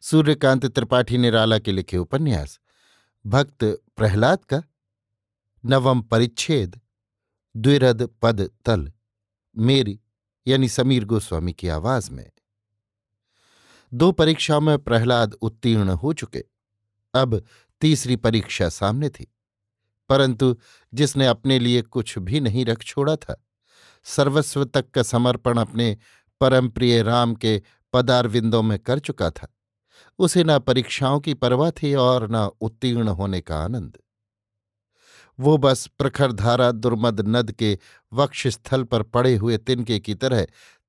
सूर्यकांत त्रिपाठी निराला के लिखे उपन्यास, भक्त प्रहलाद का, नवम परिच्छेद, द्विरद पद तल, मेरी, यानी समीर गोस्वामी की आवाज़ में। दो परीक्षाओं में प्रहलाद उत्तीर्ण हो चुके। अब तीसरी परीक्षा सामने थी। परंतु जिसने अपने लिए कुछ भी नहीं रख छोड़ा था, सर्वस्व तक का समर्पण अपने परम प्रिय राम के पदारविंदों में कर चुका था। उसे न परीक्षाओं की परवाह थी और न उत्तीर्ण होने का आनंद। वो बस प्रखर धारा दुर्मद नद के वक्षस्थल पर पड़े हुए तिनके की तरह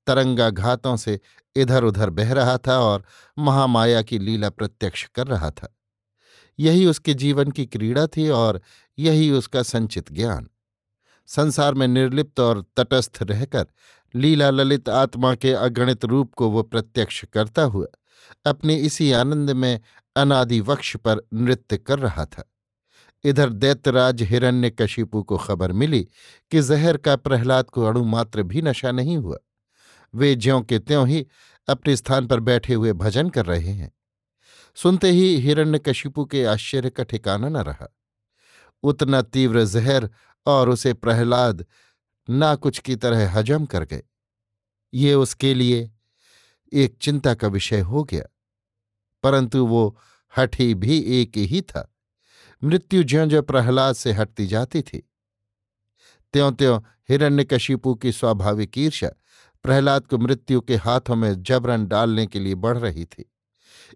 तरंगा घातों से इधर उधर बह रहा था और महामाया की लीला प्रत्यक्ष कर रहा था। यही उसके जीवन की क्रीड़ा थी और यही उसका संचित ज्ञान। संसार में निर्लिप्त और तटस्थ रहकर लीला ललित आत्मा के अगणित रूप को वो प्रत्यक्ष करता हुआ अपने इसी आनंद में अनादि वक्ष पर नृत्य कर रहा था। इधर दैत्यराज हिरण्य कशिपु को खबर मिली कि जहर का प्रहलाद को अणुमात्र भी नशा नहीं हुआ। वे ज्यों के त्यों ही अपने स्थान पर बैठे हुए भजन कर रहे हैं। सुनते ही हिरण्य कशिपु के आश्चर्य का ठिकाना न रहा। उतना तीव्र जहर और उसे प्रहलाद ना कुछ की तरह हजम कर गए। ये उसके लिए एक चिंता का विषय हो गया। परंतु वो हठी भी एक ही था। मृत्यु ज्यो ज्यो प्रहलाद से हटती जाती थी। त्यों त्यों हिरण्यकशिपु की स्वाभाविक ईर्ष्या प्रहलाद को मृत्यु के हाथों में जबरन डालने के लिए बढ़ रही थी।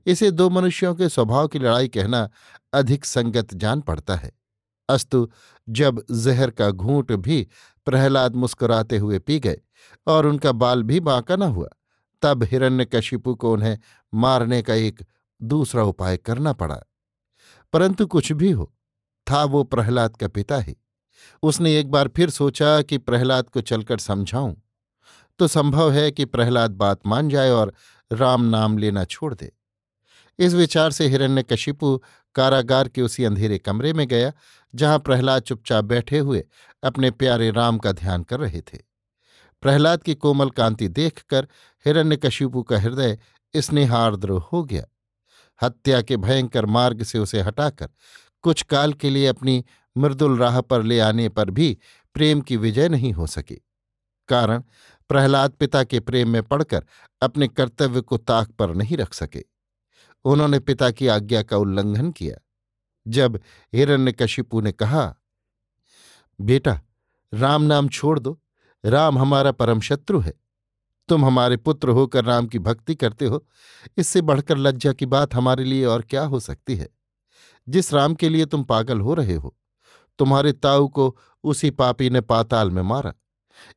इसे दो मनुष्यों के स्वभाव की लड़ाई कहना अधिक संगत जान पड़ता है। अस्तु, जब जहर का घूंट भी प्रहलाद मुस्कुराते हुए पी गए और उनका बाल भी बांका न हुआ तब हिरण्यकशिपु को उन्हें मारने का एक दूसरा उपाय करना पड़ा। परंतु कुछ भी हो, था वो प्रहलाद का पिता ही। उसने एक बार फिर सोचा कि प्रहलाद को चलकर समझाऊं तो संभव है कि प्रहलाद बात मान जाए और राम नाम लेना छोड़ दे। इस विचार से हिरण्यकशिपु कारागार के उसी अंधेरे कमरे में गया, जहाँ प्रहलाद चुपचाप बैठे हुए अपने प्यारे राम का ध्यान कर रहे थे। प्रहलाद की कोमल कांति देखकर हिरण्यकशिपु का हृदय स्नेहार्द्र हो गया। हत्या के भयंकर मार्ग से उसे हटाकर कुछ काल के लिए अपनी मृदुल राह पर ले आने पर भी प्रेम की विजय नहीं हो सकी। कारण, प्रहलाद पिता के प्रेम में पड़कर अपने कर्तव्य को ताक पर नहीं रख सके। उन्होंने पिता की आज्ञा का उल्लंघन किया। जब हिरण्यकशिपु ने कहा, बेटा, राम नाम छोड़ दो। राम हमारा परम शत्रु है। तुम हमारे पुत्र होकर राम की भक्ति करते हो। इससे बढ़कर लज्जा की बात हमारे लिए और क्या हो सकती है? जिस राम के लिए तुम पागल हो रहे हो, तुम्हारे ताऊ को उसी पापी ने पाताल में मारा।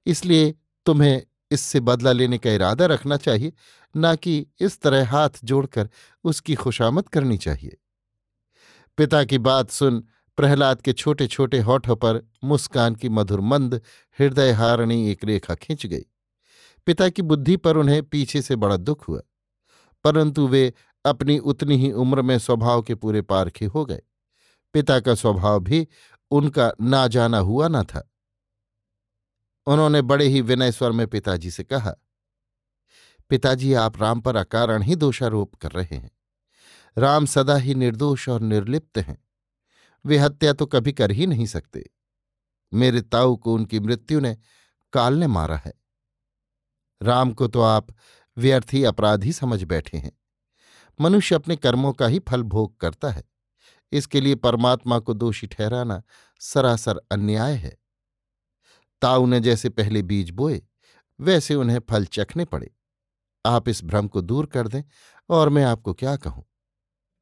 इसलिए तुम्हें इससे बदला लेने का इरादा रखना चाहिए, न कि इस तरह हाथ जोड़कर उसकी खुशामद करनी चाहिए। पिता की बात सुन प्रहलाद के छोटे छोटे होठों पर मुस्कान की मधुर मंद हृदय हारणी एक रेखा खींच गई। पिता की बुद्धि पर उन्हें पीछे से बड़ा दुख हुआ, परंतु वे अपनी उतनी ही उम्र में स्वभाव के पूरे पारखे हो गए। पिता का स्वभाव भी उनका ना जाना हुआ न था। उन्होंने बड़े ही विनय स्वर में पिताजी से कहा, पिताजी, आप राम पर अकारण ही दोषारोप कर रहे हैं। राम सदा ही निर्दोष और निर्लिप्त हैं। वे हत्या तो कभी कर ही नहीं सकते। मेरे ताऊ को उनकी मृत्यु ने काल ने मारा है। राम को तो आप व्यर्थी अपराधी समझ बैठे हैं। मनुष्य अपने कर्मों का ही फल भोग करता है। इसके लिए परमात्मा को दोषी ठहराना सरासर अन्याय है। ताऊ ने जैसे पहले बीज बोए, वैसे उन्हें फल चखने पड़े। आप इस भ्रम को दूर कर दें और मैं आपको क्या कहूँ?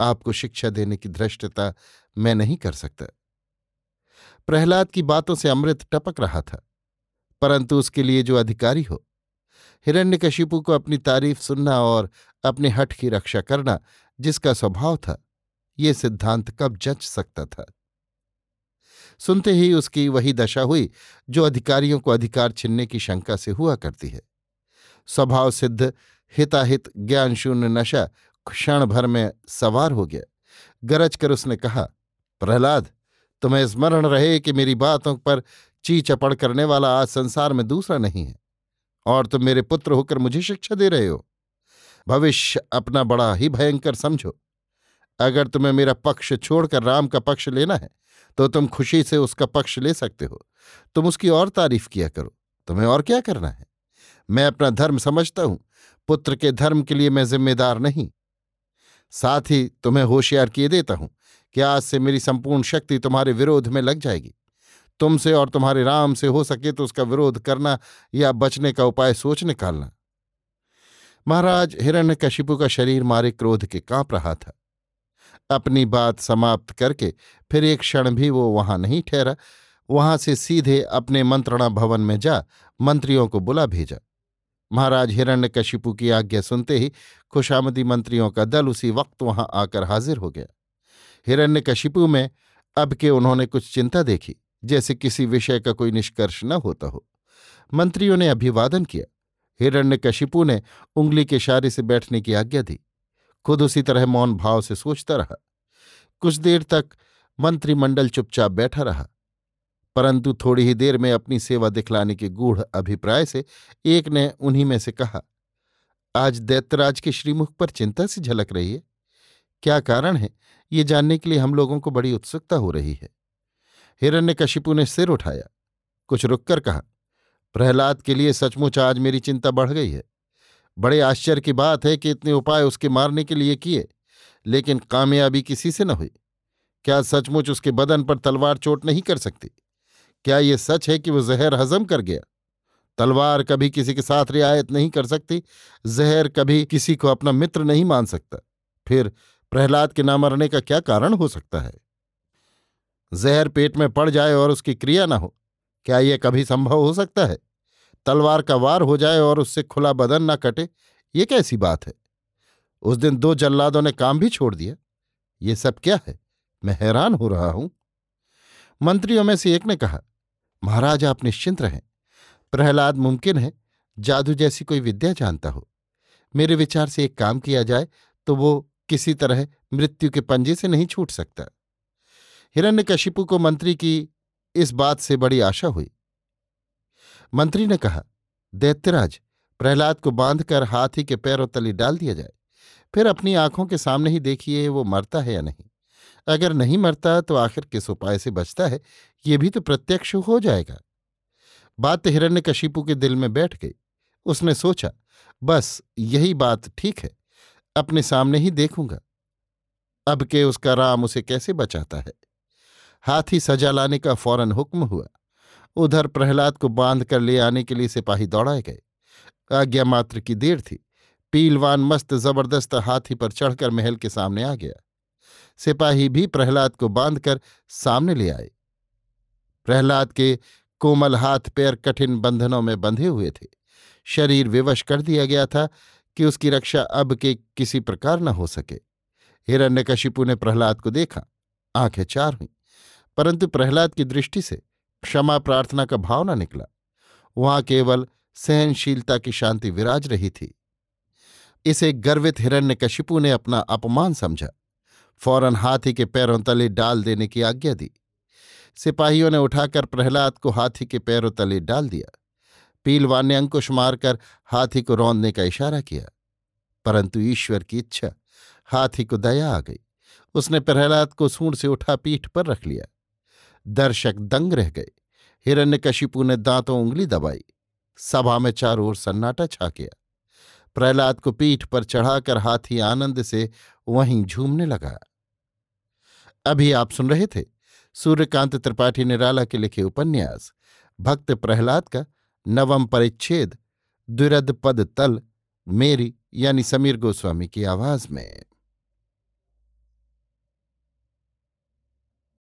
आपको शिक्षा देने की धृष्टता मैं नहीं कर सकता। प्रहलाद की बातों से अमृत टपक रहा था, परंतु उसके लिए जो अधिकारी हो हिरण्य हिरण्यकशिपु को अपनी तारीफ़ सुनना और अपने हठ की रक्षा करना, जिसका स्वभाव था, ये सिद्धांत कब जच सकता था। सुनते ही उसकी वही दशा हुई, जो अधिकारियों को अधिकार छिनने की शंका से हुआ करती है। स्वभाव सिद्ध, हिताहित ज्ञान शून्य नशा क्षण भर में सवार हो गया। गरज कर उसने कहा, प्रहलाद, तुम्हें स्मरण रहे कि मेरी बातों पर ची चपड़ करने वाला आज संसार में दूसरा नहीं है, और तुम मेरे पुत्र होकर मुझे शिक्षा दे रहे हो। भविष्य अपना बड़ा ही भयंकर समझो। अगर तुम्हें मेरा पक्ष छोड़कर राम का पक्ष लेना है तो तुम खुशी से उसका पक्ष ले सकते हो। तुम उसकी और तारीफ़ किया करो। तुम्हें और क्या करना है? मैं अपना धर्म समझता हूँ। पुत्र के धर्म के लिए मैं जिम्मेदार नहीं। साथ ही तुम्हें होशियार किए देता हूँ कि आज से मेरी संपूर्ण शक्ति तुम्हारे विरोध में लग जाएगी। तुमसे और तुम्हारे राम से हो सके तो उसका विरोध करना या बचने का उपाय सोच निकालना। महाराज हिरण्य हिरण्यकशिपु का शरीर मारे क्रोध के काँप रहा था। अपनी बात समाप्त करके फिर एक क्षण भी वो वहाँ नहीं ठहरा। वहाँ से सीधे अपने मंत्रणा भवन में जा मंत्रियों को बुला भेजा। महाराज हिरण्यकशिपु की आज्ञा सुनते ही खुशामदी मंत्रियों का दल उसी वक्त वहाँ आकर हाजिर हो गया। हिरण्यकशिपु में अब के उन्होंने कुछ चिंता देखी, जैसे किसी विषय का कोई निष्कर्ष न होता हो। मंत्रियों ने अभिवादन किया। हिरण्यकशिपु ने उंगली के इशारे से बैठने की आज्ञा दी। खुद उसी तरह मौन भाव से सोचता रहा। कुछ देर तक मंत्रिमंडल चुपचाप बैठा रहा। परंतु थोड़ी ही देर में अपनी सेवा दिखलाने के गूढ़ अभिप्राय से एक ने उन्हीं में से कहा, आज दैत्यराज के श्रीमुख पर चिंता से झलक रही है। क्या कारण है? ये जानने के लिए हम लोगों को बड़ी उत्सुकता हो रही है। हिरण्यकशिपु ने सिर उठाया, कुछ रुककर कहा, प्रहलाद के लिए सचमुच आज मेरी चिंता बढ़ गई है। बड़े आश्चर्य की बात है कि इतने उपाय उसके मारने के लिए किए, लेकिन कामयाबी किसी से न हुई। क्या सचमुच उसके बदन पर तलवार चोट नहीं कर सकती? क्या ये सच है कि वो जहर हजम कर गया? तलवार कभी किसी के साथ रियायत नहीं कर सकती, जहर कभी किसी को अपना मित्र नहीं मान सकता। फिर प्रहलाद के ना मरने का क्या कारण हो सकता है? जहर पेट में पड़ जाए और उसकी क्रिया ना हो, क्या यह कभी संभव हो सकता है? तलवार का वार हो जाए और उससे खुला बदन ना कटे, ये कैसी बात है? उस दिन दो जल्लादों ने काम भी छोड़ दिया। ये सब क्या है? मैं हैरान हो रहा हूँ। मंत्रियों में से एक ने कहा महाराज, आप निश्चिंत रहें। प्रहलाद मुमकिन है, जादू जैसी कोई विद्या जानता हो। मेरे विचार से एक काम किया जाए तो वो किसी तरह मृत्यु के पंजे से नहीं छूट सकता। हिरण्यकशिपु को मंत्री की इस बात से बड़ी आशा हुई। मंत्री ने कहा, दैत्यराज, प्रहलाद को बांधकर हाथी के पैरों तली डाल दिया जाए। फिर अपनी आँखों के सामने ही देखिए, वो मरता है या नहीं? अगर नहीं मरता तो आखिर किस उपाय से बचता है? ये भी तो प्रत्यक्ष हो जाएगा। बात तो हिरण्यकशिपु के दिल में बैठ गई। उसने सोचा, बस, यही बात ठीक है। अपने सामने ही देखूँगा। अब के उसका राम उसे कैसे बचाता है? हाथी सजा लाने का फ़ौरन हुक्म हुआ। उधर प्रहलाद को बाँध कर ले आने के लिए सिपाही दौड़ाए गए। आज्ञा मात्र की देर थी। पीलवान मस्त, ज़बरदस्त हाथी पर चढ़कर महल के सामने आ गया। सिपाही भी प्रहलाद को बांधकर सामने ले आए। प्रहलाद के कोमल हाथ पैर कठिन बंधनों में बंधे हुए थे। शरीर विवश कर दिया गया था कि उसकी रक्षा अब के किसी प्रकार न हो सके। हिरण्यकशिपु ने प्रहलाद को देखा, आँखें चार हुई, परंतु प्रहलाद की दृष्टि से क्षमा प्रार्थना का भाव न निकला। वहाँ केवल सहनशीलता की शांति विराज रही थी। इसे गर्वित हिरण्यकशिपु ने अपना अपमान समझा। फ़ौरन हाथी के पैरों तले डाल देने की आज्ञा दी। सिपाहियों ने उठाकर प्रहलाद को हाथी के पैरों तले डाल दिया। पीलवान ने अंकुश मारकर हाथी को रौंदने का इशारा किया। परंतु ईश्वर की इच्छा, हाथी को दया आ गई। उसने प्रहलाद को सूंड से उठा पीठ पर रख लिया। दर्शक दंग रह गए। हिरण्यकशिपु ने दांतों उंगली दबाई। सभा में चारों ओर सन्नाटा छा गया प्रहलाद को पीठ पर चढ़ाकर हाथी आनंद से वहीं झूमने लगा। अभी आप सुन रहे थे सूर्यकांत त्रिपाठी निराला के लिखे उपन्यास, भक्त प्रहलाद का नवम परिच्छेद द्विरद पद तल, मेरी यानी समीर गोस्वामी की आवाज़ में।